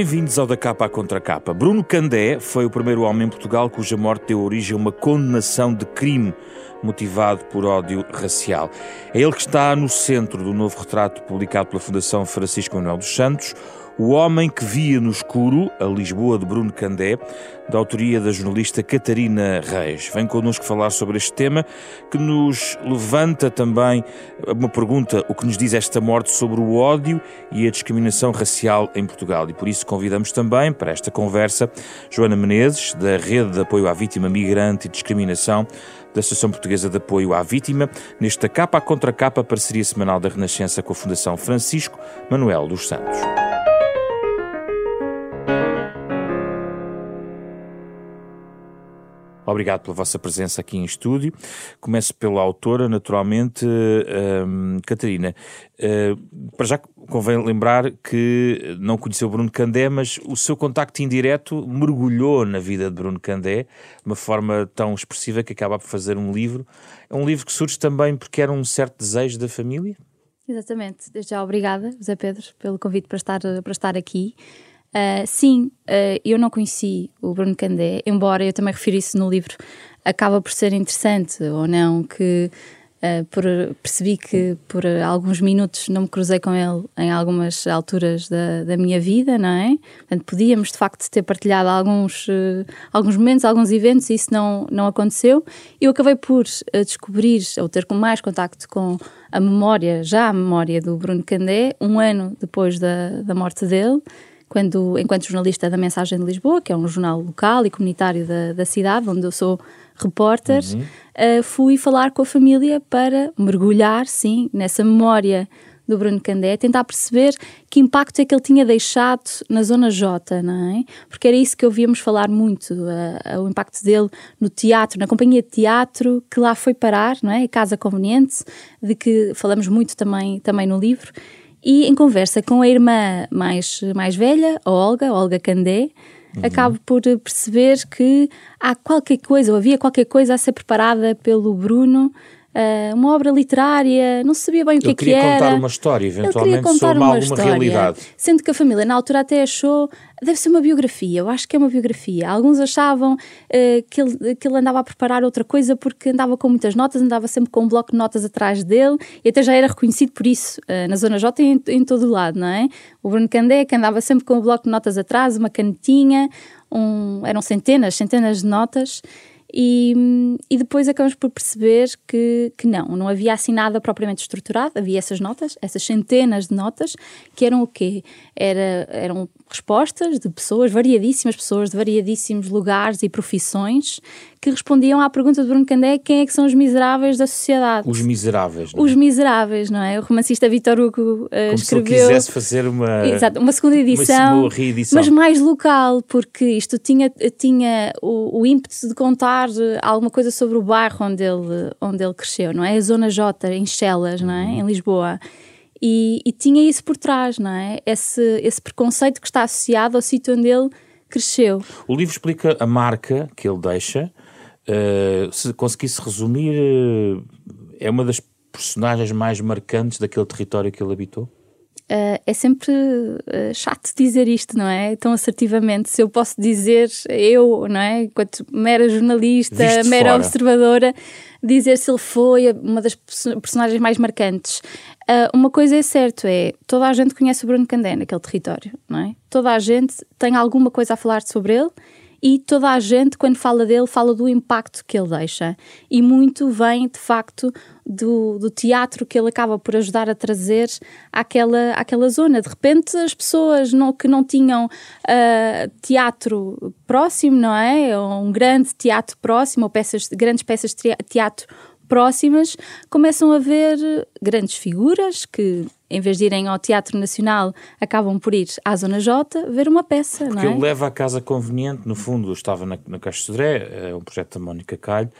Bem-vindos ao Da Capa à Contra Capa. Bruno Candé foi o primeiro homem em Portugal cuja morte deu origem a uma condenação de crime motivado por ódio racial. É ele que está no centro do novo retrato publicado pela Fundação Francisco Manuel dos Santos, o Homem que Via no Escuro, a Lisboa de Bruno Candé, da autoria da jornalista Catarina Reis. Vem connosco falar sobre este tema que nos levanta também uma pergunta: o que nos diz esta morte sobre o ódio e a discriminação racial em Portugal? E por isso convidamos também para esta conversa Joana Menezes, da Rede de Apoio à Vítima Migrante e Discriminação da Associação Portuguesa de Apoio à Vítima, nesta capa contra capa parceria semanal da Renascença com a Fundação Francisco Manuel dos Santos. Obrigado pela vossa presença aqui em estúdio. Começo pela autora, naturalmente, um, Catarina. Uh, para já convém lembrar que não conheceu Bruno Candé, mas o seu contacto indireto mergulhou na vida de Bruno Candé de uma forma tão expressiva que acaba por fazer um livro. É um livro que surge também porque era um certo desejo da família? Exatamente. Desde já, obrigada, José Pedro, pelo convite para estar, para estar aqui. Uh, sim, uh, eu não conheci o Bruno Candé, embora eu também refiro isso no livro, acaba por ser interessante ou não, que uh, por, percebi que por alguns minutos não me cruzei com ele em algumas alturas da, da minha vida, não é? Portanto, podíamos de facto ter partilhado alguns, alguns momentos, alguns eventos e isso não, não aconteceu. Eu acabei por descobrir ou ter mais contacto com a memória, já a memória do Bruno Candé, um ano depois da, da morte dele quando, enquanto jornalista da Mensagem de Lisboa, que é um jornal local e comunitário da, da cidade, onde eu sou repórter, uhum. uh, fui falar com a família para mergulhar, sim, nessa memória do Bruno Candé, tentar perceber que impacto é que ele tinha deixado na Zona J, não é? Porque era isso que ouvíamos falar muito, uh, o impacto dele no teatro, na companhia de teatro que lá foi parar, não é? A Casa Conveniente, de que falamos muito também, também no livro. E em conversa com a irmã mais, mais velha, a Olga, Olga Candé, uhum. acabo por perceber que há qualquer coisa, ou havia qualquer coisa a ser preparada pelo Bruno uh, uma obra literária, não se sabia bem o que, é que era. queria contar uma história, eventualmente, sobre uma alguma história, realidade. Sendo que a família, na altura, até achou deve ser uma biografia, eu acho que é uma biografia. Alguns achavam uh, que, ele, que ele andava a preparar outra coisa porque andava com muitas notas, andava sempre com um bloco de notas atrás dele e até já era reconhecido por isso uh, na Zona J e em, em todo o lado, não é? O Bruno Candé, que andava sempre com um bloco de notas atrás, uma canetinha, um, eram centenas, centenas de notas. E, e depois acabamos por perceber que, que não, não havia assim nada propriamente estruturado, havia essas notas, essas centenas de notas, que eram o quê? Era, eram respostas de pessoas, variadíssimas pessoas, de variadíssimos lugares e profissões, que respondiam à pergunta de Bruno Candé: quem é que são os miseráveis da sociedade? Os miseráveis, não é? Os miseráveis, não é? O romancista Vitor Hugo uh, Como escreveu. Se quisesse fazer uma, Exato, uma segunda edição, uma reedição. mas mais local, porque isto tinha, tinha o, o ímpeto de contar alguma coisa sobre o bairro onde ele, onde ele cresceu, não é? A Zona J, em Chelas, não é? Uhum. Em Lisboa. E, e, tinha isso por trás, não é? Esse, esse preconceito que está associado ao sítio onde ele cresceu. O livro explica a marca que ele deixa. Uh, se conseguisse resumir, uh, é uma das personagens mais marcantes daquele território que ele habitou? Uh, é sempre uh, chato dizer isto, não é? Tão assertivamente. Se eu posso dizer, eu, não é? Enquanto mera jornalista, Visto mera fora. observadora, dizer se ele foi uma das personagens mais marcantes. Uh, uma coisa é certo, é toda a gente conhece o Bruno Candé naquele território, não é? Toda a gente tem alguma coisa a falar sobre ele e toda a gente, quando fala dele, fala do impacto que ele deixa. E muito vem, de facto, do, do teatro que ele acaba por ajudar a trazer àquela, àquela zona. De repente, as pessoas não, que não tinham uh, teatro próximo, não é? Ou um grande teatro próximo, ou peças, grandes peças de teatro próximas, começam a ver grandes figuras que, em vez de irem ao Teatro Nacional, acabam por ir à Zona J ver uma peça. Porque não é? ele leva a casa conveniente, no fundo, estava na, na Caixa Sodré, é um projeto da Mónica Calho,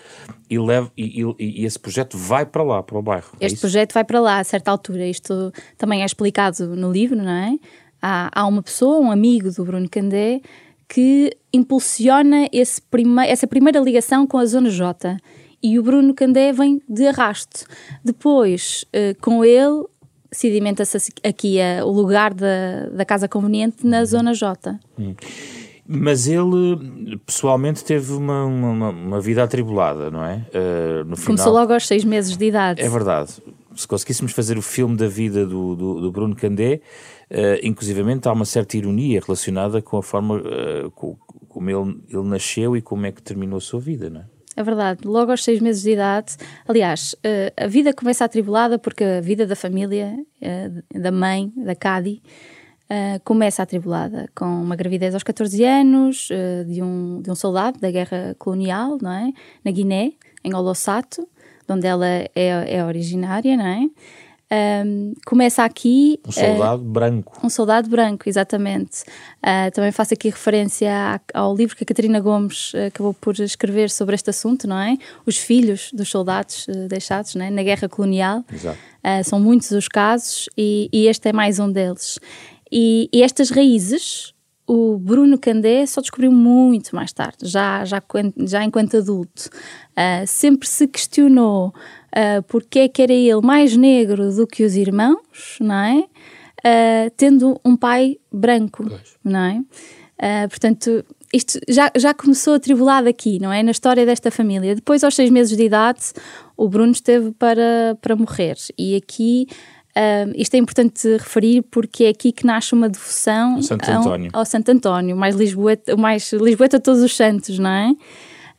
e, leva, e, e, e, esse projeto vai para lá, para o bairro. É este é projeto vai para lá a certa altura. Isto também é explicado no livro, não é? Há, há uma pessoa, um amigo do Bruno Candé, que impulsiona esse prime essa primeira ligação com a Zona J e o Bruno Candé vem de arrasto. Depois, uh, com ele, sedimenta-se aqui a, o lugar da, da casa conveniente na zona J. Hum. Mas ele, pessoalmente, teve uma, uma, uma vida atribulada, não é? Uh, no final, Começou logo aos seis meses de idade. É verdade. Se conseguíssemos fazer o filme da vida do, do, do Bruno Candé, uh, inclusivamente há uma certa ironia relacionada com a forma uh, com, como ele, ele nasceu e como é que terminou a sua vida, não é? É verdade, logo aos seis meses de idade. Aliás, a vida começa atribulada porque a vida da família, da mãe, da Cadi, Uh, começa atribulada com uma gravidez aos 14 anos de, um, de um soldado da guerra colonial, não é? Na Guiné, em Olossato, de onde ela é, é originária, não é? Um, começa aqui. Um soldado uh, branco. Um soldado branco, exatamente. Uh, também faço aqui referência ao livro que a Catarina Gomes acabou por escrever sobre este assunto, não é? Os filhos dos soldados uh, deixados é? na guerra colonial. Exato. são muitos os casos e, e, este é mais um deles. E, e, estas raízes o Bruno Candé só descobriu muito mais tarde, já, já, já enquanto adulto. Sempre se questionou uh, porque é que era ele mais negro do que os irmãos, não é? Uh, tendo um pai branco, pois. não é? Uh, portanto, isto já, já começou atribulado aqui, não é? Na história desta família. Depois, aos seis meses de idade, o Bruno esteve para, para morrer. E aqui Uh, isto é importante referir porque é aqui que nasce uma devoção Santo ao, ao, Santo António, mais Lisboeta, mais Lisboeta todos os santos, não é?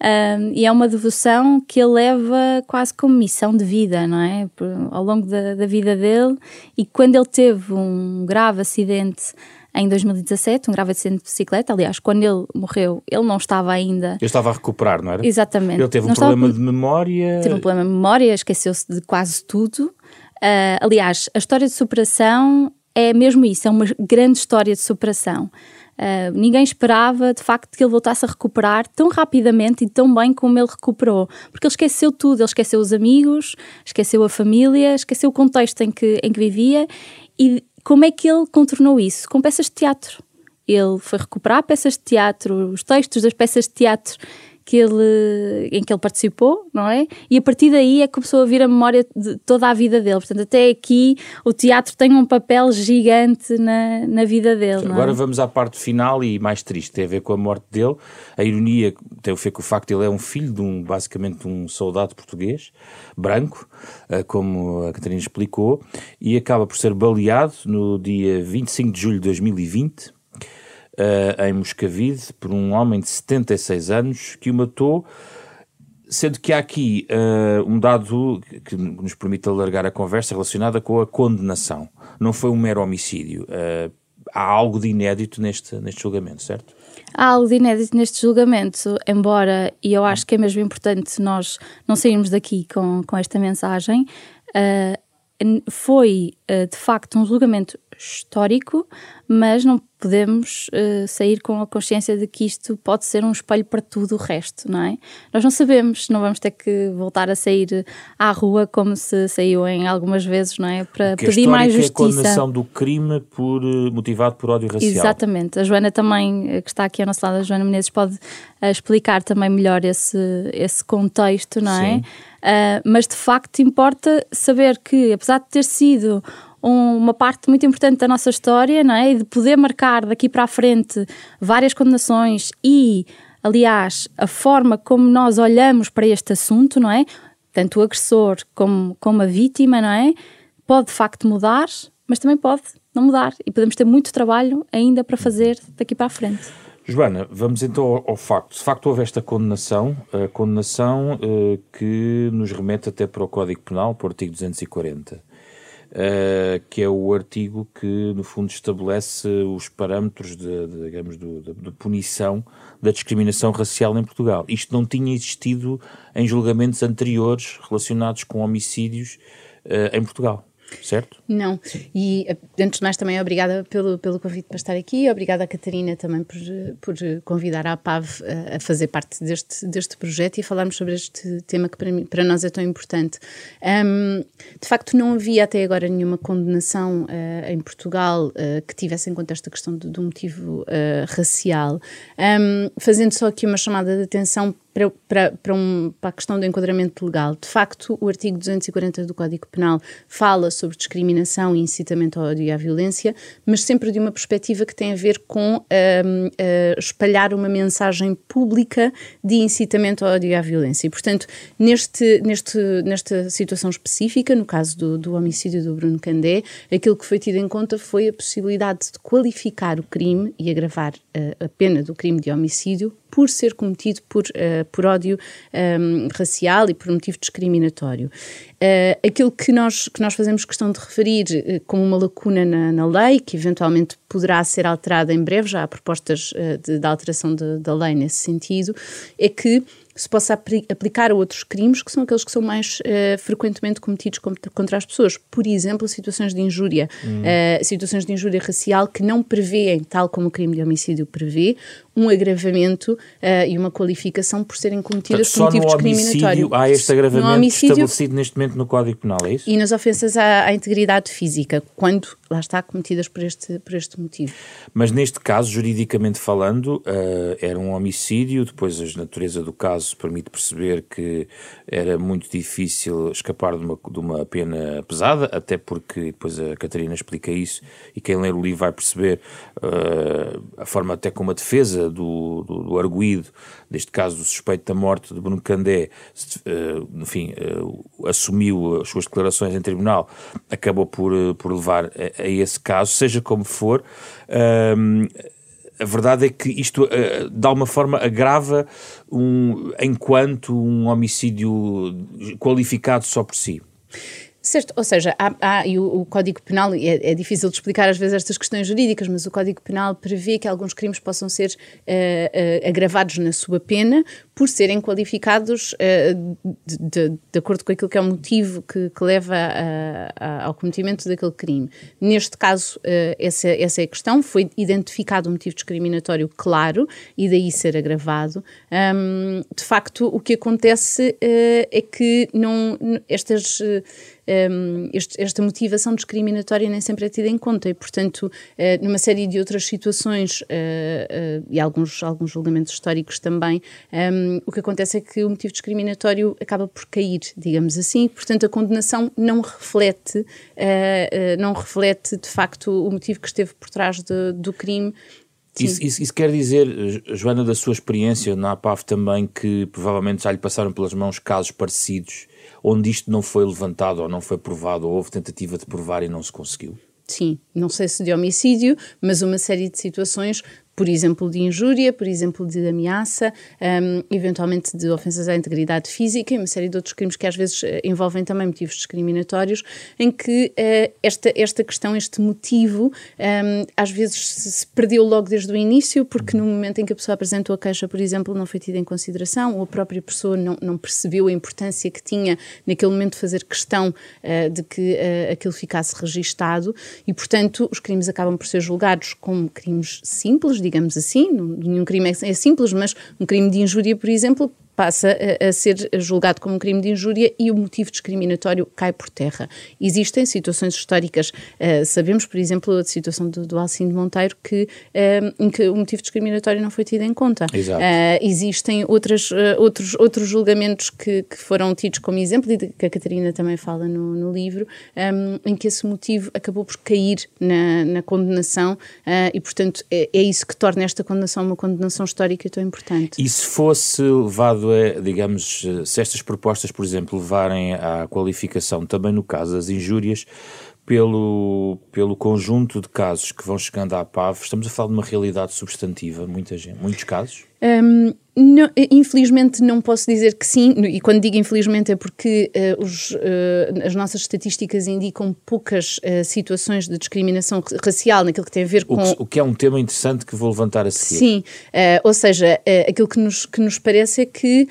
Uh, e é uma devoção que ele leva quase como missão de vida, não é? Por, ao longo da, da, vida dele. E quando ele teve um grave acidente em 2017, um grave acidente de bicicleta, aliás, quando ele morreu, ele não estava ainda. Ele estava a recuperar, não era? Exatamente. Ele teve um não problema estava... de memória. Teve um problema de memória, esqueceu-se de quase tudo. Uh, aliás, a história de superação é mesmo isso, é uma grande história de superação. Uh, ninguém esperava, de facto, que ele voltasse a recuperar tão rapidamente e tão bem como ele recuperou. Porque ele esqueceu tudo, ele esqueceu os amigos, esqueceu a família, esqueceu o contexto em que, em que vivia e como é que ele contornou isso? Com peças de teatro. Ele foi recuperar peças de teatro, os textos das peças de teatro que ele, em que ele participou, não é? E a partir daí é que começou a vir a memória de toda a vida dele. Portanto, até aqui o teatro tem um papel gigante na, na vida dele. É? Agora é? vamos à parte final e mais triste, tem a ver com a morte dele. A ironia tem a ver com o facto de ele é um filho de um, basicamente, um soldado português, branco, eh, como a Catarina explicou, e acaba por ser baleado no dia 25 de julho de 2020 uh, em Moscavide por um homem de 76 anos que o matou, sendo que há aqui uh, um dado que nos permite alargar a conversa relacionada com a condenação. Não foi um mero homicídio. Uh, há algo de inédito neste, neste julgamento, certo? Há algo de inédito neste julgamento, embora, e eu acho que é mesmo importante nós não sairmos daqui com, com esta mensagem, uh, foi uh, de facto um julgamento histórico, mas não podemos uh, sair com a consciência de que isto pode ser um espelho para tudo o resto, não é? Nós não sabemos, não vamos ter que voltar a sair à rua como se saiu em algumas vezes, não é? Para Porque pedir mais justiça. É a condenação do crime por, eh, motivado por ódio racial. Exatamente. A Joana também, eh, que está aqui ao nosso lado, a Joana Menezes, pode uh, explicar também melhor esse, esse contexto, não é? Uh, mas de facto importa saber que, apesar de ter sido um, uma parte muito importante da nossa história, não é? E de poder marcar daqui para a frente várias condenações e, aliás, a forma como nós olhamos para este assunto, não é? Tanto o agressor como, como a vítima, não é? Pode de facto mudar, mas também pode não mudar e podemos ter muito trabalho ainda para fazer daqui para a frente. Joana, vamos então ao, ao facto. De facto, houve esta condenação, a condenação uh, que nos remete até para o Código Penal, para o artigo 240 uh, que é o artigo que, no fundo, estabelece os parâmetros de, de digamos, de, de, de, punição da discriminação racial em Portugal. Isto não tinha existido em julgamentos anteriores relacionados com homicídios uh, em Portugal certo? Não. E antes de mais também obrigada pelo, pelo convite para estar aqui, obrigada a Catarina também por, por convidar a APAV a, a fazer parte deste, deste projeto e falarmos sobre este tema que para, mim, para nós é tão importante. Um, de facto, não havia até agora nenhuma condenação uh, em Portugal uh, que tivesse em conta esta questão do, do motivo uh, racial. Um, fazendo só aqui uma chamada de atenção para, um, a questão do enquadramento legal, de facto, o artigo 240 do Código Penal fala sobre discriminação e incitamento ao ódio e à violência, mas sempre de uma perspectiva que tem a ver com uh, espalhar uma mensagem pública de incitamento ao ódio e à violência. E, portanto, neste, neste, nesta situação específica, no caso do, do homicídio do Bruno Candé, aquilo que foi tido em conta foi a possibilidade de qualificar o crime e agravar uh, a pena do crime de homicídio por ser cometido por, uh, por ódio um, racial e por motivo discriminatório. Uh, aquilo que nós, que nós fazemos questão de referir uh, como uma lacuna na, na, lei, que eventualmente poderá ser alterada em breve, já há propostas de, de alteração de, da lei nesse sentido, é que se possa aplicar a outros crimes que são aqueles que são mais uh, frequentemente cometidos contra as pessoas. Por exemplo, situações de injúria, hum. uh, situações de injúria racial que não prevêem, tal como o crime de homicídio prevê, um agravamento uh, e uma qualificação por serem cometidas Portanto, por motivo discriminatório. Há este agravamento estabelecido neste momento no Código Penal, é isso? E nas ofensas à, à, integridade física, quando lá está cometidas por este, por este motivo. Mas neste caso, juridicamente falando, uh, era um homicídio, depois a natureza do caso permite perceber que era muito difícil escapar de uma, de uma pena pesada, até porque depois a Catarina explica isso e quem ler o livro vai perceber uh, a forma até como a defesa do, do, do arguído, neste caso do suspeito da morte de Bruno Candé, uh, enfim, uh, assumiu as suas declarações em tribunal, acabou por, uh, por levar a, a, esse caso, seja como for. Ehm, a verdade é que isto, de alguma forma, agrava um, enquanto um homicídio qualificado só por si. Certo, ou seja, há, há e o, o, Código Penal, é, é, difícil de explicar às vezes estas questões jurídicas, mas o Código Penal prevê que alguns crimes possam ser uh, uh, agravados na sua pena por serem qualificados uh, de, de, de, acordo com aquilo que é o motivo que, que leva a, a, ao cometimento daquele crime. Neste caso, essa, essa é a questão, foi identificado um motivo discriminatório claro e daí ser agravado. Um, de facto, o que acontece é que não, estas um, este, esta motivação discriminatória nem sempre é tida em conta e, portanto, uh, numa série de outras situações uh, uh, e alguns, alguns julgamentos históricos também, um, o que acontece é que o motivo discriminatório acaba por cair, digamos assim, portanto, a condenação não reflete, não reflete de facto o motivo que esteve por trás de, do crime. Isso, isso, isso, quer dizer, Joana, da sua experiência na APAV também, que provavelmente já lhe passaram pelas mãos casos parecidos onde isto não foi levantado ou não foi provado, ou houve tentativa de provar e não se conseguiu? Sim, não sei se de homicídio, mas uma série de situações por exemplo, de injúria, por exemplo, de ameaça, um, eventualmente de ofensas à integridade física e uma série de outros crimes que às vezes eh, envolvem também motivos discriminatórios, em que uh, esta, esta questão, este motivo, um, às vezes se perdeu logo desde o início, porque no momento em que a pessoa apresentou a queixa, por exemplo, não foi tida em consideração, ou a própria pessoa não, não percebeu a importância que tinha naquele momento de fazer questão uh, de que uh, aquilo ficasse registado, e portanto os crimes acabam por ser julgados como crimes simples, digamos assim, nenhum crime é, é simples, mas um crime de injúria, por exemplo, passa a, a, ser julgado como um crime de injúria e o motivo discriminatório cai por terra. Existem situações históricas, uh, sabemos, por exemplo, a situação do, do Alcino Monteiro, que, uh, em que o motivo discriminatório não foi tido em conta. Uh, existem outras, outros, outros julgamentos que, que, foram tidos como exemplo, e que a Catarina também fala no, no livro, um, em que esse motivo acabou por cair na, na condenação e, portanto, é, é isso que torna esta condenação uma condenação histórica tão importante. E se fosse levado é, digamos, se estas propostas, por exemplo, levarem à qualificação, também no caso das injúrias, pelo, pelo conjunto de casos que vão chegando à PAV, estamos a falar de uma realidade substantiva, muita gente, muitos casos? Um, não, infelizmente não posso dizer que sim, e quando digo infelizmente é porque uh, os, uh, as nossas estatísticas indicam poucas uh, situações de discriminação racial naquilo que tem a ver com. O que, o que é um tema interessante que vou levantar a seguir. Sim, ou seja, aquilo que nos, que nos parece é que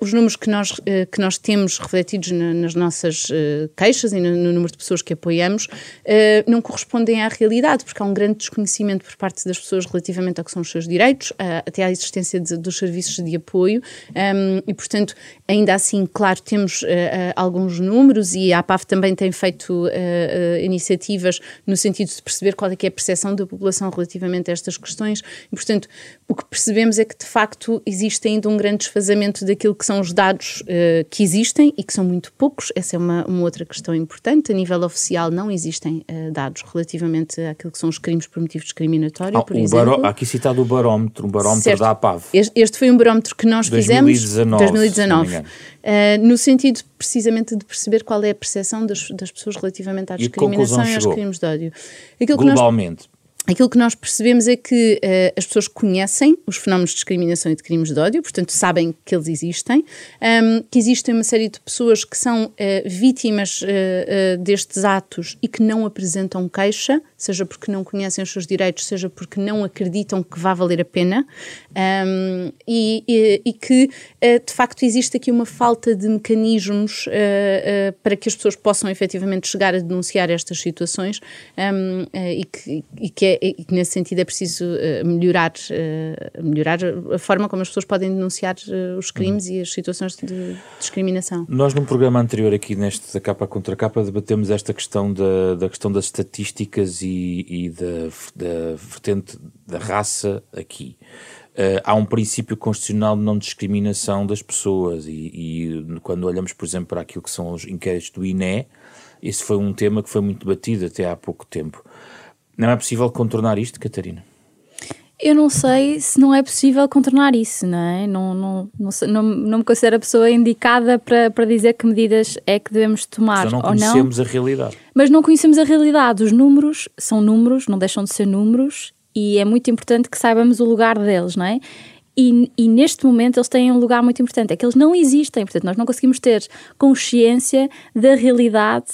os números que nós, que nós temos refletidos na, nas nossas queixas e no, no, número de pessoas que apoiamos não correspondem à realidade, porque há um grande desconhecimento por parte das pessoas relativamente ao que são os seus direitos, até à existência de, dos serviços de apoio um, e, portanto, ainda assim, claro, temos uh, uh, alguns números e a APAF também tem feito uh, iniciativas no sentido de perceber qual é que é a percepção da população relativamente a estas questões e, portanto, o que percebemos é que, de facto, existe ainda um grande desfazamento daquilo que são os dados que existem e que são muito poucos. Essa é uma, uma outra questão importante. A nível oficial não existem dados relativamente àquilo que são os crimes por motivo discriminatório, ah, por exemplo. Baró, aqui citado o barómetro, um barómetro certo. da APAV. Este, este, foi um barómetro que nós 2019, fizemos 2019, uh, no sentido precisamente de perceber qual é a percepção das, das pessoas relativamente à discriminação e, e aos crimes de ódio. Aquilo Globalmente. Aquilo que nós percebemos é que uh, as pessoas conhecem os fenómenos de discriminação e de crimes de ódio, portanto sabem que eles existem, um, que existem uma série de pessoas que são uh, vítimas uh, destes atos e que não apresentam queixa, seja porque não conhecem os seus direitos, seja porque não acreditam que vá valer a pena, um, e, e, e, que de facto existe aqui uma falta de mecanismos para que as pessoas possam efetivamente chegar a denunciar estas situações um, e, que, e que é e que nesse sentido é preciso uh, melhorar, uh, melhorar a forma como as pessoas podem denunciar uh, os crimes uhum. e as situações de, discriminação. Nós num programa anterior aqui neste da capa contra capa debatemos esta questão da, da questão das estatísticas e, e da, da vertente da raça aqui. Uh, há um princípio constitucional de não discriminação das pessoas e, e, quando olhamos, por exemplo, para aquilo que são os inquéritos do INE, esse foi um tema que foi muito debatido até há pouco tempo. Não é possível contornar isto, Catarina? Eu não sei se não é possível contornar isso, não é? Não, não, não, não, não me considero a pessoa indicada para, para dizer que medidas é que devemos tomar não ou não. conhecemos a realidade. Mas não conhecemos a realidade. Os números são números, não deixam de ser números e é muito importante que saibamos o lugar deles, não é? E, e, neste momento eles têm um lugar muito importante, é que eles não existem, portanto nós não conseguimos ter consciência da realidade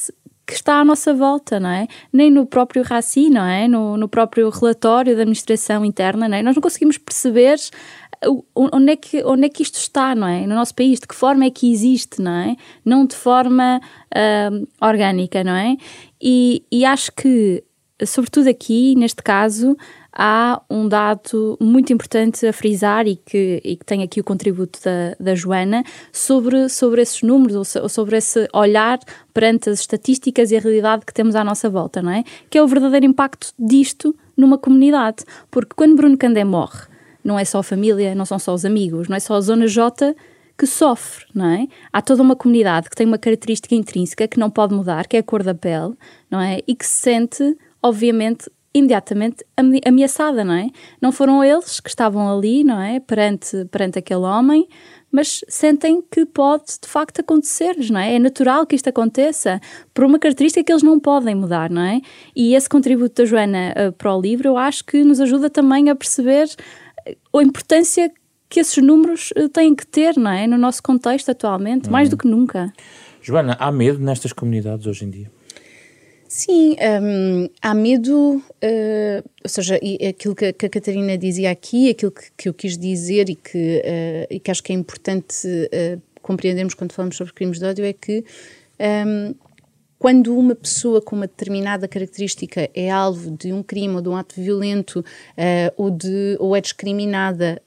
que está à nossa volta, não é? Nem no próprio RACI, não é? No, no próprio relatório da administração interna, não é? Nós não conseguimos perceber onde é, que, onde é que isto está, não é? No nosso país, de que forma é que existe, não é? Não de forma uh, orgânica, não é? E, e acho que, sobretudo aqui, neste caso, há um dado muito importante a frisar e que, e que tem aqui o contributo da, da Joana sobre, sobre esses números ou sobre esse olhar perante as estatísticas e a realidade que temos à nossa volta, não é? Que é o verdadeiro impacto disto numa comunidade. Porque quando Bruno Candé morre, não é só a família, não são só os amigos, não é só a Zona J que sofre, não é? Há toda uma comunidade que tem uma característica intrínseca que não pode mudar, que é a cor da pele, não é? E que se sente, obviamente, imediatamente ameaçada, não é? Não foram eles que estavam ali, não é? Perante, perante aquele homem, mas sentem que pode de facto acontecer-lhes, não é? É natural que isto aconteça por uma característica que eles não podem mudar, não é? E esse contributo da Joana uh, para o livro eu acho que nos ajuda também a perceber eh, a importância que esses números uh, têm que ter, não é? No nosso contexto atualmente, uhum. mais do que nunca. Joana, há medo nestas comunidades hoje em dia? Sim, um, há medo, uh, ou seja, aquilo que, que, a Catarina dizia aqui, aquilo que, que eu quis dizer e que, uh, e que acho que é importante uh, compreendermos quando falamos sobre crimes de ódio é que um, quando uma pessoa com uma determinada característica é alvo de um crime ou de um ato violento ou, de, ou é discriminada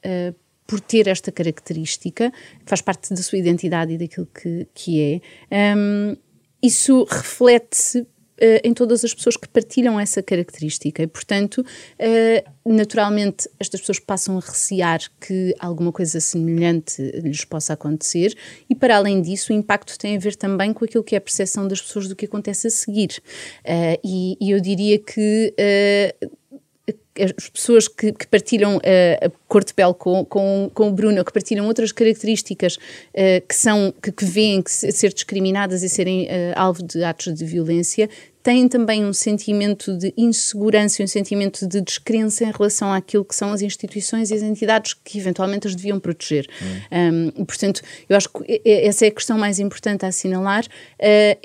por ter esta característica, faz parte da sua identidade e daquilo que, que é, um, isso reflete-se Uh, em todas as pessoas que partilham essa característica. E, portanto, uh, naturalmente, estas pessoas passam a recear que alguma coisa semelhante lhes possa acontecer, e, para além disso, o impacto tem a ver também com aquilo que é a percepção das pessoas do que acontece a seguir. Uh, e, e, eu diria que as pessoas que, que partilham uh, a cor de pele com, com, com o Bruno, que partilham outras características uh, que são que, que veem que ser discriminadas e serem uh, alvo de atos de violência, têm também um sentimento de insegurança, um sentimento de descrença em relação àquilo que são as instituições e as entidades que eventualmente as deviam proteger. Hum. Um, portanto, eu acho que essa é a questão mais importante a assinalar, é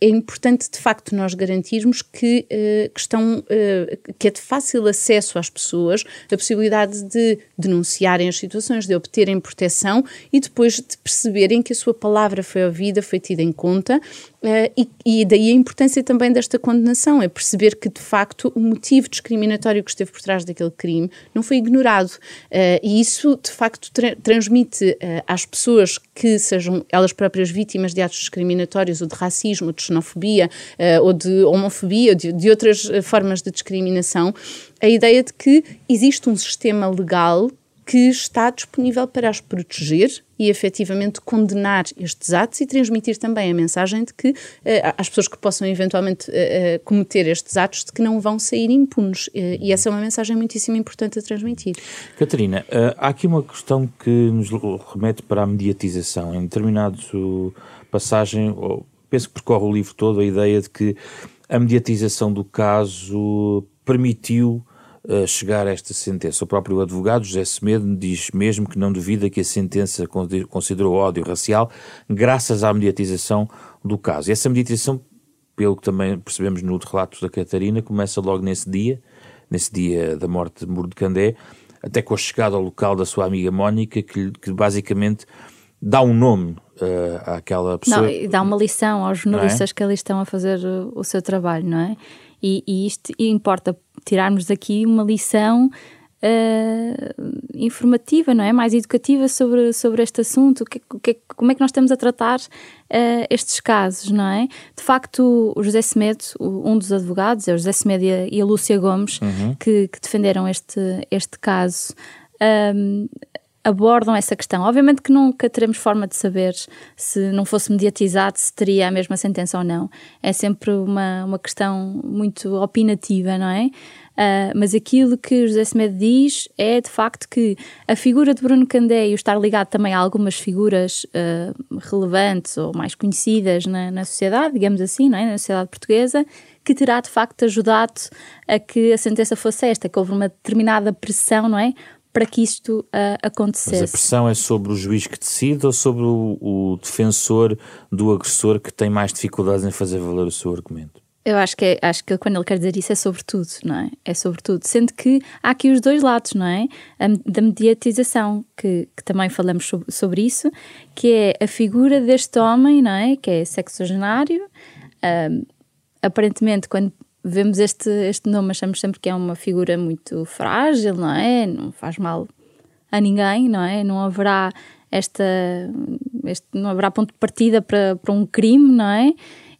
é importante de facto nós garantirmos que, uh, que, estão, uh, que é de fácil acesso às pessoas a possibilidade de denunciarem as situações, de obterem proteção e depois de perceberem que a sua palavra foi ouvida, foi tida em conta Uh, e, e, daí a importância também desta condenação, é perceber que de facto o motivo discriminatório que esteve por trás daquele crime não foi ignorado. Uh, e isso de facto tra transmite uh, às pessoas que sejam elas próprias vítimas de atos discriminatórios ou de racismo, ou de xenofobia, ou de homofobia, ou de, de outras formas de discriminação, a ideia de que existe um sistema legal que está disponível para as proteger e efetivamente condenar estes atos e transmitir também a mensagem de que uh, às pessoas que possam eventualmente uh, cometer estes atos de que não vão sair impunes e essa é uma mensagem muitíssimo importante a transmitir. Catarina, há aqui uma questão que nos remete para a mediatização. Em determinada passagem, penso que percorre o livro todo a ideia de que a mediatização do caso permitiu chegar a esta sentença. O próprio advogado José Semedo diz mesmo que não duvida que a sentença considerou ódio racial graças à mediatização do caso. E essa mediatização, pelo que também percebemos no relato da Catarina, começa logo nesse dia, nesse dia da morte de Muro de Candé, até com a chegada ao local da sua amiga Mónica, que, que basicamente dá um nome uh, àquela pessoa. Não, e dá uma lição aos jornalistas é? que ali estão a fazer o, o seu trabalho, não é? E, e isto importa tirarmos daqui uma lição uh, informativa, não é? Mais educativa sobre, sobre este assunto, que, o que, como é que nós estamos a tratar uh, estes casos, não é? De facto, o José Semedo, um dos advogados, é o José Semedo e a, Lúcia Gomes, uhum. que, que, defenderam este, este caso. Um, abordam essa questão. Obviamente que nunca teremos forma de saber se não fosse mediatizado se teria a mesma sentença ou não. É sempre uma, uma questão muito opinativa, não é? Uh, mas aquilo que José Semedo diz é de facto que a figura de Bruno Candé e o estar ligado também a algumas figuras uh, relevantes ou mais conhecidas na, na sociedade, digamos assim, é? na sociedade portuguesa, que terá de facto ajudado a que a sentença fosse esta, que houve uma determinada pressão, não é? Para que isto uh, acontecesse. Mas a pressão é sobre o juiz que decide ou sobre o, o, defensor do agressor que tem mais dificuldades em fazer valer o seu argumento? Eu acho que, é, acho que quando ele quer dizer isso é sobre tudo, não é? É sobre tudo. Sendo que há aqui os dois lados, não é? A, da mediatização, que, que também falamos sobre, sobre, isso, que é a figura deste homem, não é? Que é sexagenário. Um, aparentemente, quando vemos este, este nome, achamos sempre que é uma figura muito frágil, não é? Não faz mal a ninguém, não é? Não haverá esta, este, não haverá ponto de partida para, para um crime, não é?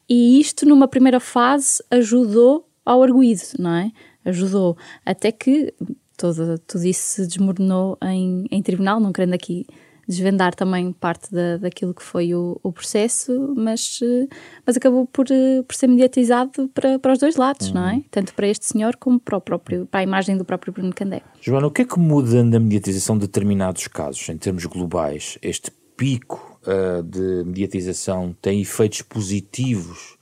E isto, numa primeira fase, ajudou ao arguído, não é? Ajudou. Até que todo, tudo isso se desmoronou em, em tribunal, não querendo aqui desvendar também parte da, daquilo que foi o, o, processo, mas, mas acabou por, por ser mediatizado para, para os dois lados, uhum. não é? Uhum. Tanto para este senhor como para, o próprio, para a imagem do próprio Bruno Candé. Joana, o que é que muda na mediatização de determinados casos, em termos globais? Este pico uh, de mediatização tem efeitos positivos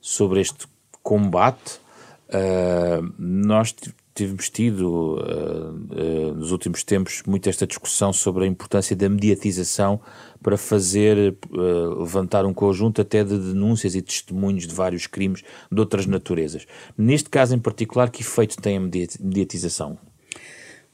sobre este combate? Uh, nós temos tido uh, uh, nos últimos tempos muito esta discussão sobre a importância da mediatização para fazer uh, levantar um conjunto até de denúncias e testemunhos de vários crimes de outras naturezas. Neste caso em particular, que efeito tem a mediatização?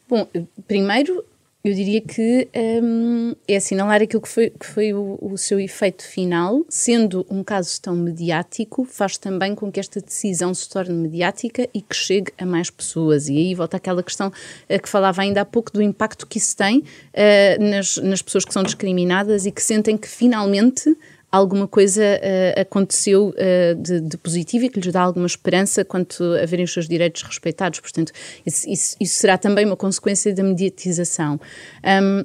Bom, primeiro eu diria que um, é assinalar aquilo que foi, que foi o, o, seu efeito final, sendo um caso tão mediático, faz também com que esta decisão se torne mediática e que chegue a mais pessoas. E aí volta aquela questão uh, que falava ainda há pouco do impacto que isso tem uh, nas, nas pessoas que são discriminadas e que sentem que finalmente alguma coisa uh, aconteceu uh, de, de, positivo e que lhes dá alguma esperança quanto a verem os seus direitos respeitados. Portanto, isso, isso, isso será também uma consequência da mediatização. Um,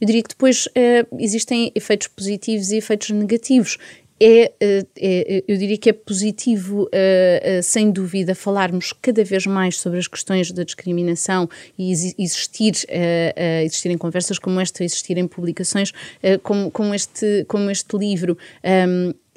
eu diria que depois uh, existem efeitos positivos e efeitos negativos. É, é, é, eu diria que é positivo, uh, sem dúvida, falarmos cada vez mais sobre as questões da discriminação e existir, existirem conversas como esta, existirem publicações como, como, este, como este livro.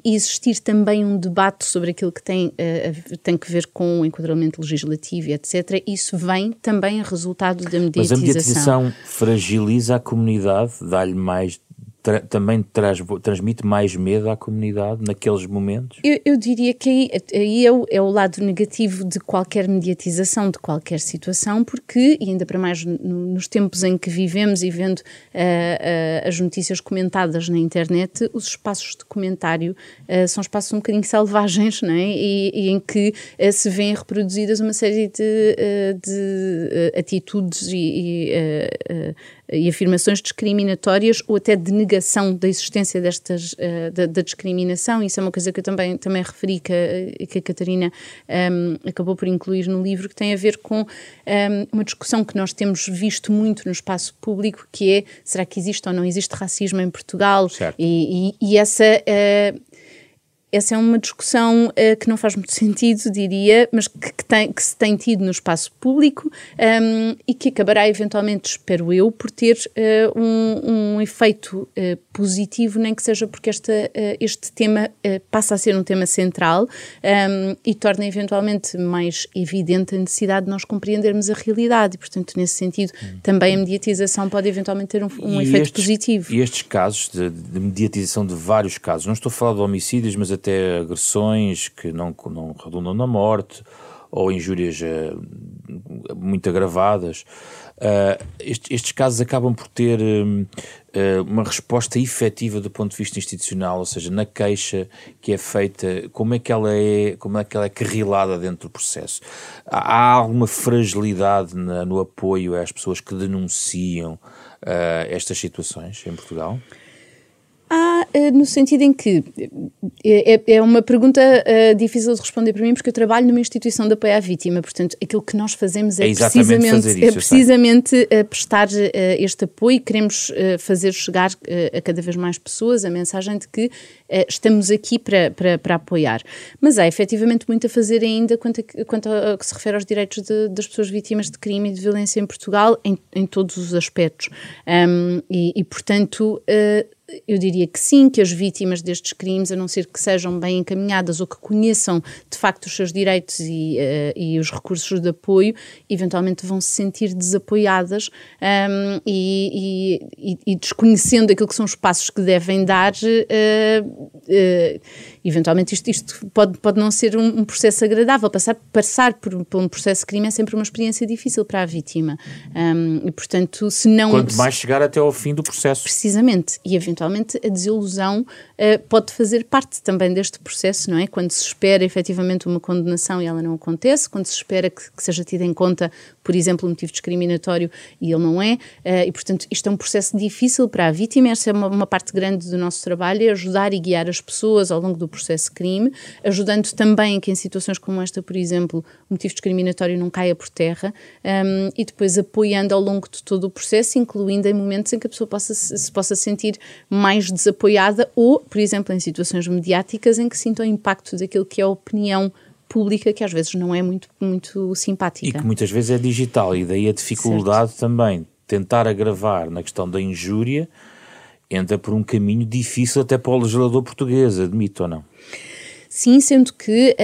E existir também um debate sobre aquilo que tem, uh, tem que ver com o enquadramento legislativo e etc. Isso vem também a resultado da mediatização. Mas a mediatização fragiliza a comunidade, dá-lhe mais tra também traz, transmite mais medo à comunidade naqueles momentos? Eu, eu diria que aí, aí é, o, é, o, lado negativo de qualquer mediatização, de qualquer situação, porque, e ainda para mais nos tempos em que vivemos e vendo uh, uh, as notícias comentadas na internet, os espaços de comentário uh, são espaços um bocadinho selvagens, não é? E, e em que se vêem reproduzidas uma série de, de atitudes e, e e afirmações discriminatórias ou até de negação da existência destas, uh, da, da, discriminação. Isso é uma coisa que eu também, também referi, que, que a Catarina um, ehm, acabou por incluir no livro, que tem a ver com um, ehm, uma discussão que nós temos visto muito no espaço público, que é, será que existe ou não existe racismo em Portugal? E, e, e, essa... Uh, essa é uma discussão uh, que não faz muito sentido, diria, mas que, que, tem, que se tem tido no espaço público um, ehm, e que acabará eventualmente, espero eu, por ter uh, um, um, efeito uh, positivo, nem que seja porque esta, este tema passa a ser um tema central um, ehm, e torna eventualmente mais evidente a necessidade de nós compreendermos a realidade e, portanto, nesse sentido, hum. também a mediatização pode eventualmente ter um, um efeito estes, positivo. E estes casos de, de mediatização de vários casos, não estou a falar de homicídios, mas até agressões que não, não redundam na morte ou injúrias uh, muito agravadas. Uh, estes, estes, casos acabam por ter uh, uma resposta efetiva do ponto de vista institucional, ou seja, na queixa que é feita, como é que ela é, como é que ela é carrilada dentro do processo. Há, há alguma fragilidade na, no apoio às pessoas que denunciam estas situações em Portugal? Há, eh, no sentido em que eh, é, é uma pergunta uh, difícil de responder para mim, porque eu trabalho numa instituição de apoio à vítima, portanto, aquilo que nós fazemos é, é precisamente, isso, é precisamente uh, prestar uh, este apoio, queremos fazer chegar a cada vez mais pessoas a mensagem de que estamos aqui para, para, para, apoiar. Mas há efetivamente muito a fazer ainda quanto a, quanto a que se refere aos direitos de, das pessoas vítimas de crime e de violência em Portugal, em, em todos os aspectos. Um, e, e, portanto eu diria que sim, que as vítimas destes crimes, a não ser que sejam bem encaminhadas ou que conheçam de facto os seus direitos e, uh, e os recursos de apoio, eventualmente vão se sentir desapoiadas um, e, e, e, desconhecendo aquilo que são os passos que devem dar, uh, uh, eventualmente isto, isto, pode, pode não ser um, um processo agradável. Passar, passar por, por, um processo de crime é sempre uma experiência difícil para a vítima. Um, e portanto, se não. Quanto mais chegar até ao fim do processo. Precisamente. E eventualmente a desilusão uh, pode fazer parte também deste processo, não é? Quando se espera efetivamente uma condenação e ela não acontece, quando se espera que, que seja tido em conta, por exemplo, um motivo discriminatório e ele não é, uh, e portanto isto é um processo difícil para a vítima, essa é uma, uma parte grande do nosso trabalho, é ajudar e guiar as pessoas ao longo do processo de crime, ajudando também que em situações como esta, por exemplo, o motivo discriminatório não caia por terra, um, e depois apoiando ao longo de todo o processo, incluindo em momentos em que a pessoa possa, se possa sentir mais desapoiada ou, por exemplo, em situações mediáticas em que sintam o impacto daquilo que é a opinião pública que às vezes não é muito, muito simpática. E que muitas vezes é digital, e daí a dificuldade certo. também. Tentar agravar na questão da injúria entra por um caminho difícil até para o legislador português, admito ou não? Sim, sendo que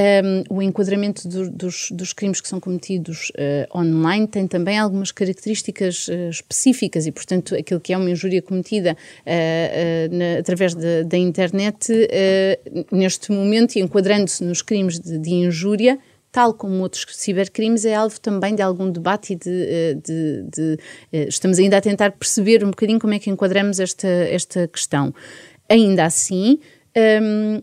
um, o enquadramento do, dos, dos, crimes que são cometidos uh, online tem também algumas características uh, específicas e, portanto, aquilo que é uma injúria cometida uh, na, através de, da internet, neste momento, e enquadrando-se nos crimes de, de injúria, tal como outros cibercrimes, é alvo também de algum debate e de, de, de, estamos ainda a tentar perceber um bocadinho como é que enquadramos esta, esta questão. Ainda assim, um,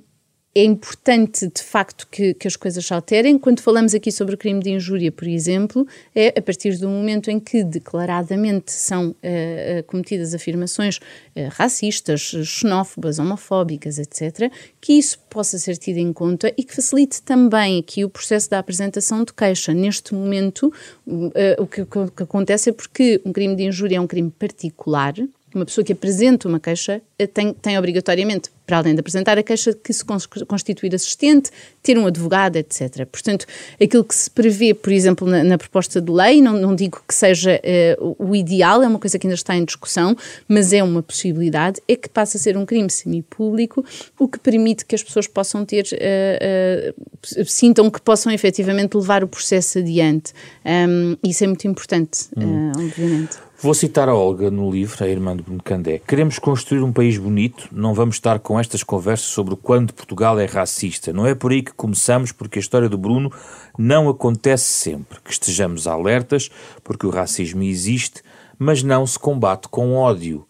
é importante, de facto, que, que, as coisas se alterem. Quando falamos aqui sobre o crime de injúria, por exemplo, é a partir do momento em que declaradamente são uh, cometidas afirmações uh, racistas, xenófobas, homofóbicas, etc., que isso possa ser tido em conta e que facilite também aqui o processo da apresentação de queixa. Neste momento, uh, o que, que, que acontece é porque um crime de injúria é um crime particular, uma pessoa que apresenta uma queixa tem, tem obrigatoriamente para além de apresentar a queixa, que se constituir assistente, ter um advogado, etc. Portanto, aquilo que se prevê, por exemplo, na, na proposta de lei, não, não digo que seja uh, o ideal, é uma coisa que ainda está em discussão, mas é uma possibilidade, é que passa a ser um crime semipúblico, o que permite que as pessoas possam ter, uh, uh, sintam que possam efetivamente levar o processo adiante. Um, isso é muito importante, hum. obviamente. Vou citar a Olga no livro, a irmã de Bruno Candé. Queremos construir um país bonito, não vamos estar com estas conversas sobre o quando Portugal é racista. Não é por aí que começamos, porque a história do Bruno não acontece sempre. Que estejamos alertas, porque o racismo existe, mas não se combate com ódio.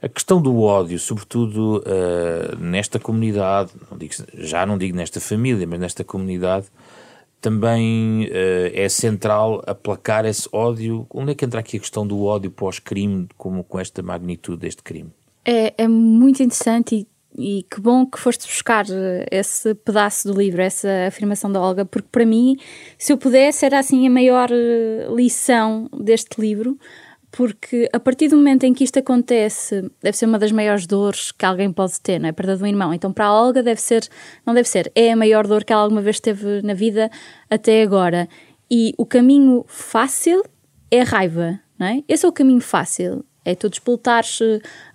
A questão do ódio, sobretudo uh, nesta comunidade, não digo, já não digo nesta família, mas nesta comunidade, também uh, é central aplacar esse ódio. Onde é que entra aqui a questão do ódio pós-crime, como com esta magnitude deste crime? É, é muito interessante e, e, que bom que foste buscar eh, esse pedaço do livro, essa afirmação da Olga, porque para mim, se eu pudesse, era assim a maior eh, lição deste livro, porque a partir do momento em que isto acontece, deve ser uma das maiores dores que alguém pode ter, não é? A perda de um irmão. Então, para a Olga, deve ser, não deve ser, é a maior dor que ela alguma vez teve na vida até agora. E o caminho fácil é a raiva, não é? Esse é o caminho fácil. É tu despoltares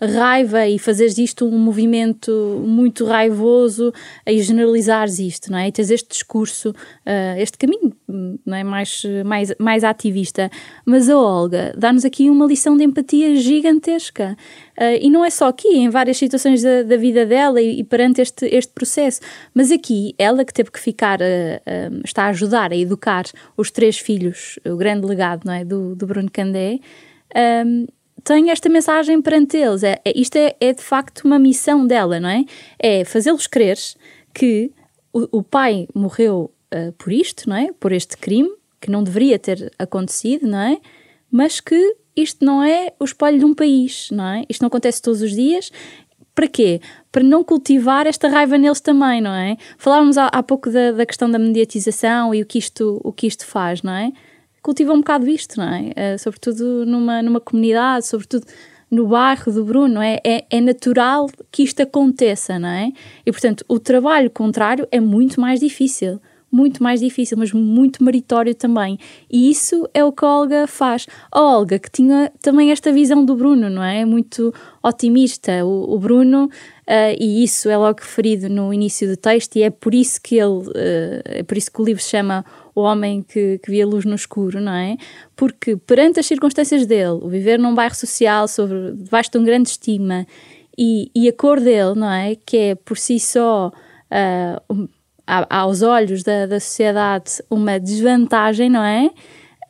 raiva e fazeres disto um movimento muito raivoso e generalizares isto, não é? E tens este discurso, uh, este caminho não é? mais, mais, mais ativista. Mas a Olga dá-nos aqui uma lição de empatia gigantesca. Uh, e não é só aqui, em várias situações da, da vida dela e, e, perante este, este processo. Mas aqui, ela que teve que ficar, uh, uh, está a ajudar a educar os três filhos, o grande legado não é? do, do Bruno Candé tem esta mensagem perante eles. É, é, isto é, é, de facto uma missão dela, não é? É fazê-los crer que o, o pai morreu uh, por isto, não é? Por este crime, que não deveria ter acontecido, não é? Mas que isto não é o espelho de um país, não é? Isto não acontece todos os dias. Para quê? Para não cultivar esta raiva neles também, não é? Falávamos há, há pouco da, da questão da mediatização e o que isto, o que isto faz, não é? Cultiva um bocado isto, não é? Uh, sobretudo numa, numa comunidade, sobretudo no bairro do Bruno, é, é, é, natural que isto aconteça, não é? E portanto, o trabalho contrário é muito mais difícil, muito mais difícil, mas muito meritório também. E isso é o que a Olga faz. A Olga, que tinha também esta visão do Bruno, não é? Muito otimista. O, o Bruno, uh, e isso é logo referido no início do texto, e é por isso que ele, uh, é por isso que o livro se chama o homem que, que via luz no escuro, não é? Porque perante as circunstâncias dele, o viver num bairro social, sobre, debaixo de um grande estima, e, e a cor dele, não é? Que é por si só, uh, aos olhos da, da sociedade, uma desvantagem, não é?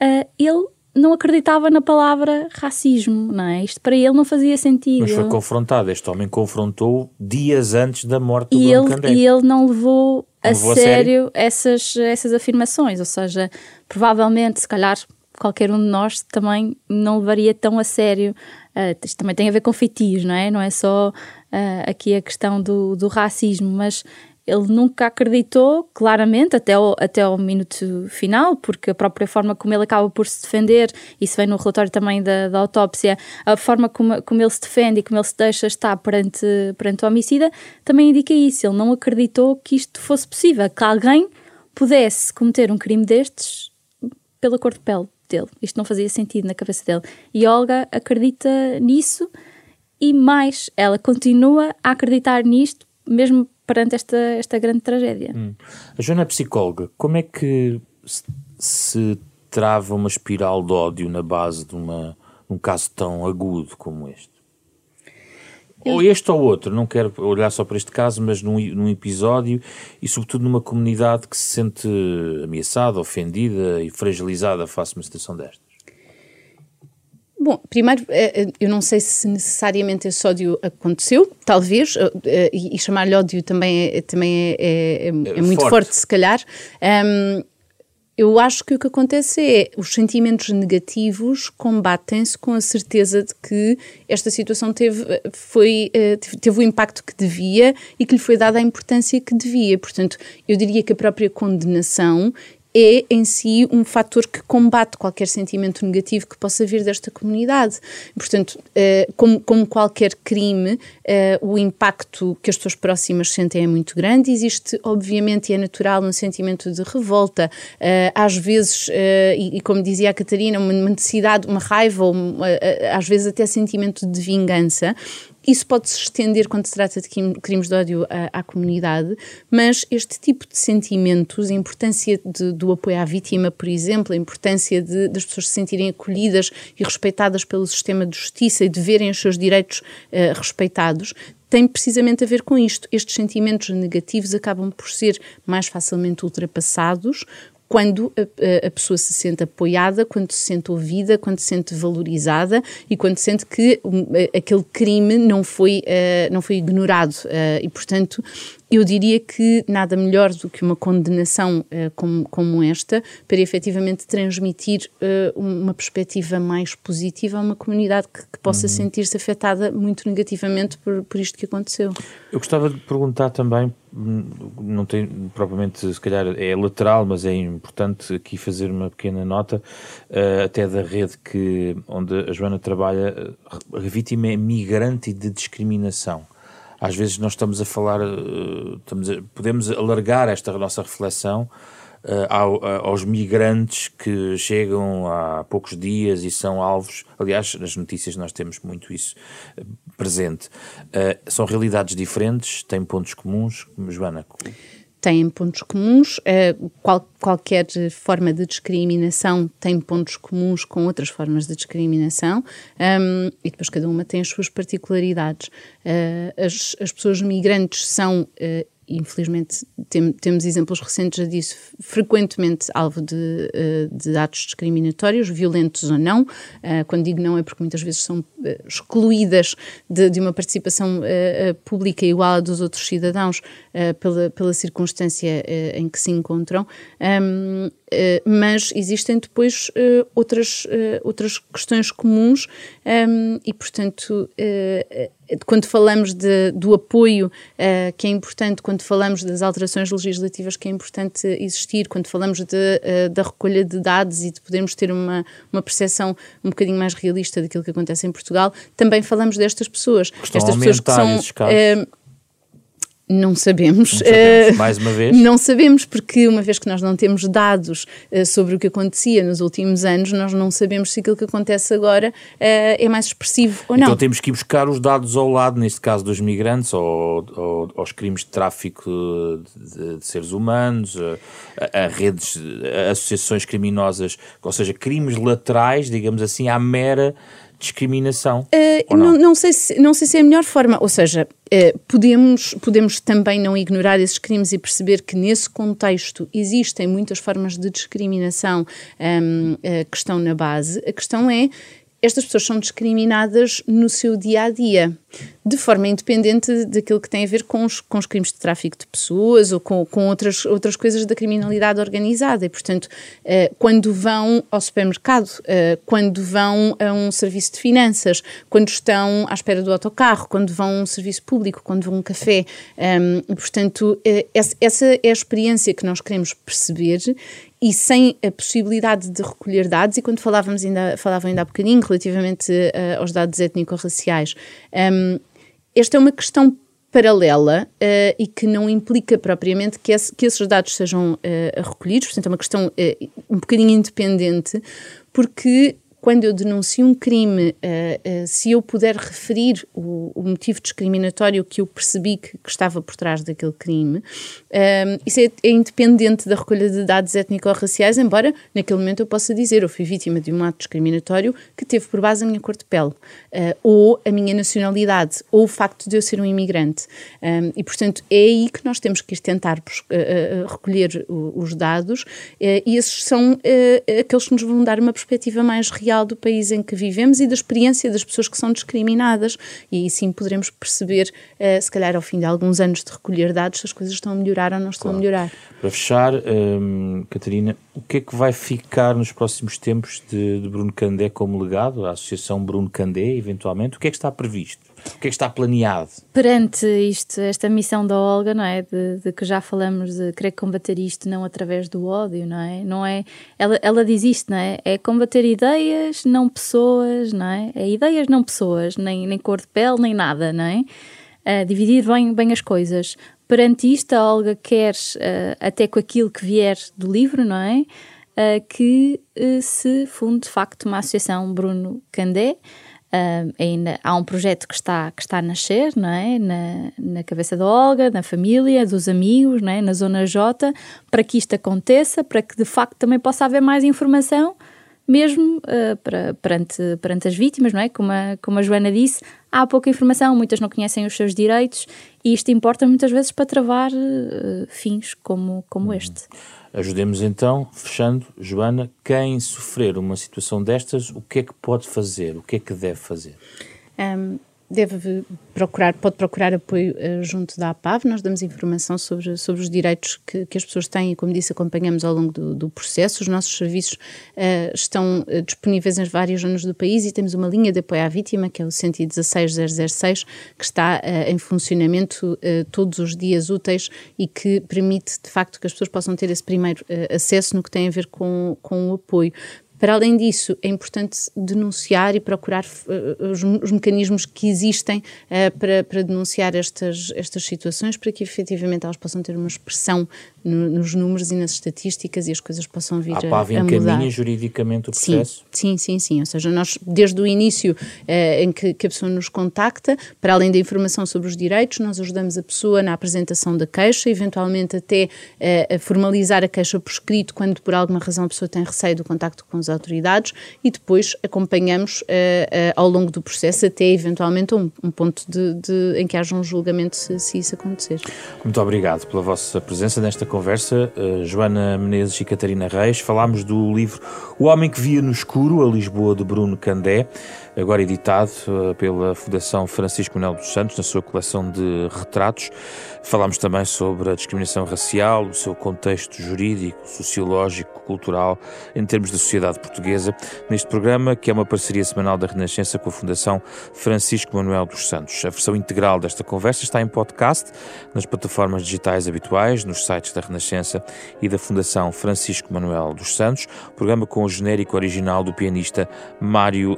Uh, ele não acreditava na palavra racismo, não é? Isto para ele não fazia sentido. Mas foi confrontado, este homem confrontou dias antes da morte do e ele, E ele não levou a sério, a sério essas, essas afirmações, ou seja, provavelmente, se calhar, qualquer um de nós também não levaria tão a sério. Uh, isto também tem a ver com feitios, não é? Não é só uh, aqui a questão do, do racismo, mas ele nunca acreditou, claramente, até ao, até ao minuto final, porque a própria forma como ele acaba por se defender, isso vem no relatório também da, da autópsia, a forma como, como ele se defende e como ele se deixa estar perante, perante o homicida, também indica isso. Ele não acreditou que isto fosse possível, que alguém pudesse cometer um crime destes pela cor de pele dele. Isto não fazia sentido na cabeça dele. E Olga acredita nisso e mais, ela continua a acreditar nisto, mesmo perante esta, esta grande tragédia. Hum. A Joana é psicóloga. Como é que se, se, trava uma espiral de ódio na base de, uma, um caso tão agudo como este? Eu... Ou este ou outro, não quero olhar só para este caso, mas num, num episódio e, sobretudo, numa comunidade que se sente ameaçada, ofendida e fragilizada face a uma situação destas. Bom, primeiro, eh, eh, eu não sei se necessariamente esse ódio aconteceu, talvez, eh, e chamar-lhe ódio também é, também é, é, é, é muito forte. forte. se calhar. Um, eu acho que o que acontece é os sentimentos negativos combatem-se com a certeza de que esta situação teve, foi, teve o impacto que devia e que lhe foi dada a importância que devia. Portanto, eu diria que a própria condenação é em si um fator que combate qualquer sentimento negativo que possa vir desta comunidade. Portanto, uh, como, como, qualquer crime, uh, o impacto que as pessoas próximas sentem é muito grande. Existe, obviamente, e é natural, um sentimento de revolta, uh, às vezes, e, como dizia a Catarina, uma necessidade, uma raiva, ou, às vezes até sentimento de vingança isso pode se estender quando se trata de crimes de ódio à, à comunidade, mas este tipo de sentimentos, a importância de, do apoio à vítima, por exemplo, a importância de, das pessoas se sentirem acolhidas e respeitadas pelo sistema de justiça e de verem os seus direitos uh, respeitados, tem precisamente a ver com isto. Estes sentimentos negativos acabam por ser mais facilmente ultrapassados quando a, a, pessoa se sente apoiada, quando se sente ouvida, quando se sente valorizada e quando sente que um, aquele crime não foi, uh, não foi ignorado. Uh, e, portanto, eu diria que nada melhor do que uma condenação uh, como, como esta para efetivamente transmitir uh, uma perspectiva mais positiva a uma comunidade que, que possa uhum. sentir-se afetada muito negativamente por, por isto que aconteceu. Eu gostava de perguntar também, não tem propriamente, se calhar é lateral, mas é importante aqui fazer uma pequena nota, uh, até da rede que, onde a Joana trabalha, a vítima é migrante de discriminação. Às vezes nós estamos a falar, eh, estamos a, podemos alargar esta nossa reflexão uh, ao, aos migrantes que chegam há poucos dias e são alvos. Aliás, nas notícias nós temos muito isso uh, presente. São realidades diferentes, têm pontos comuns. Joana, têm pontos comuns. Qual, qualquer forma de discriminação tem pontos comuns com outras formas de discriminação um, e depois cada uma tem as suas particularidades. Uh, as, as pessoas migrantes são infelizmente tem, temos exemplos recentes disso, frequentemente alvo de, eh, de, atos discriminatórios, violentos ou não. Eh, quando digo não é porque muitas vezes são eh, excluídas de, de uma participação pública igual à dos outros cidadãos pela, pela circunstância em que se encontram. Mas existem depois outras, outras questões comuns e, portanto, quando falamos de, do apoio uh, que é importante, quando falamos das alterações legislativas que é importante existir, quando falamos de, uh, da recolha de dados e de podermos ter uma, uma percepção um bocadinho mais realista daquilo que acontece em Portugal, também falamos destas pessoas. Estão Estas pessoas que são. Não sabemos. Não sabemos. Uh, Mais uma vez? Não sabemos, porque uma vez que nós não temos dados uh, sobre o que acontecia nos últimos anos, nós não sabemos se aquilo que acontece agora uh, é mais expressivo ou não. Então temos que ir buscar os dados ao lado, neste caso dos migrantes, ou, ou aos crimes de tráfico de, de seres humanos, a, a, redes, a associações criminosas, ou seja, crimes laterais, digamos assim, à mera discriminação. Uh, não? Não, não, sei se, não sei se é a melhor forma, ou seja, uh, podemos, podemos também não ignorar esses crimes e perceber que nesse contexto existem muitas formas de discriminação um, ehm, uh, eh, que estão na base. A questão é estas pessoas são discriminadas no seu dia a dia, de forma independente daquilo que tem a ver com os, com os crimes de tráfico de pessoas ou com, com outras, outras coisas da criminalidade organizada. E, portanto, uh, quando vão ao supermercado, uh, quando vão a um serviço de finanças, quando estão à espera do autocarro, quando vão a um serviço público, quando vão a um café, ehm, e, portanto, uh, essa, é a experiência que nós queremos perceber e sem a possibilidade de recolher dados, e quando falávamos ainda, falavam ainda há bocadinho relativamente aos dados étnico-raciais, um, esta é uma questão paralela uh, e que não implica propriamente que, esse, que esses dados sejam uh, recolhidos, portanto é uma questão um bocadinho independente, porque quando eu denuncio um crime, uh, uh, se eu puder referir o, o, motivo discriminatório que eu percebi que, que estava por trás daquele crime, uh, isso é, é, independente da recolha de dados étnico-raciais, embora naquele momento eu possa dizer eu fui vítima de um ato discriminatório que teve por base a minha cor de pele, ou a minha nacionalidade, ou o facto de eu ser um imigrante. Um, e, portanto, é aí que nós temos que ir tentar recolher os dados, e esses são aqueles que nos vão dar uma perspectiva mais real do país em que vivemos e da experiência das pessoas que são discriminadas. E aí sim poderemos perceber, uh, se calhar ao fim de alguns anos de recolher dados, se as coisas estão a melhorar ou não estão claro. a melhorar. Para fechar, um, Catarina, o que é que vai ficar nos próximos tempos de, de Bruno Candé como legado, a Associação Bruno Candé, eventualmente? O que é que está previsto? O que é que está planeado? Perante isto, esta missão da Olga, não é? De, de, que já falamos de querer combater isto não através do ódio, não é? Não é ela, ela diz isto, não é? É combater ideias, não pessoas, não é? É ideias, não pessoas, nem, nem cor de pele, nem nada, não é? Uh, dividir bem, bem as coisas. Perante isto, a Olga quer, uh, até com aquilo que vier do livro, não é? Uh, que se funde de facto uma associação Bruno Candé Uh, ainda há um projeto que está, que está a nascer, não é? Na, na cabeça da Olga, na família, dos amigos, não é? na Zona J, para que isto aconteça, para que de facto também possa haver mais informação, mesmo uh, para, perante, perante as vítimas, não é? Como a, como a Joana disse, há pouca informação, muitas não conhecem os seus direitos e isto importa muitas vezes para travar uh, fins como, como uhum. Ajudemos então, fechando, Joana, quem sofrer uma situação destas, o que é que pode fazer, o que é que deve fazer? Um, deve procurar, pode procurar apoio uh, junto da APAV. Nós damos informação sobre, sobre os direitos que, que as pessoas têm e, como disse, acompanhamos ao longo do, do processo. Os nossos serviços uh, estão uh, disponíveis em várias zonas do país e temos uma linha de apoio à vítima, que é o 116006, que está em funcionamento todos os dias úteis e que permite, de facto, que as pessoas possam ter esse primeiro acesso no que tem a ver com, com o apoio. Para além disso, é importante denunciar e procurar uh, os, os, mecanismos que existem uh, para, para, denunciar estas, estas situações, para que efetivamente elas possam ter uma expressão no, nos números e nas estatísticas e as coisas possam vir a, a, a encaminha juridicamente o processo? Sim, sim, sim, sim. Ou seja, nós, desde o início uh, em que, que, a pessoa nos contacta, para além da informação sobre os direitos, nós ajudamos a pessoa na apresentação da queixa, eventualmente até a formalizar a queixa por escrito, quando por alguma razão a pessoa tem receio do contacto com os autoridades e depois acompanhamos uh, uh, ao longo do processo até eventualmente um, um ponto de, de, em que haja um julgamento se, se, isso acontecer. Muito obrigado pela vossa presença nesta conversa, uh, Joana Menezes e Catarina Reis. Falámos do livro O Homem que Via no Escuro, a Lisboa de Bruno Candé agora editado uh, pela Fundação Francisco Manuel dos Santos, na sua coleção de retratos. Falámos também sobre a discriminação racial, o seu contexto jurídico, sociológico, cultural, em termos da sociedade portuguesa, neste programa, que é uma parceria semanal da Renascença com a Fundação Francisco Manuel dos Santos. A versão integral desta conversa está em podcast, nas plataformas digitais habituais, nos sites da Renascença e da Fundação Francisco Manuel dos Santos, programa com o genérico original do pianista Mário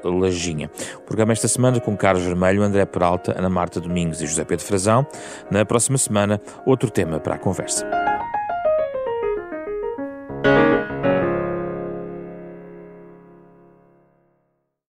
Lajinha. O programa esta semana com Carlos Vermelho, André Peralta, Ana Marta Domingos e José Pedro Frazão. Na próxima semana, outro tema para a conversa.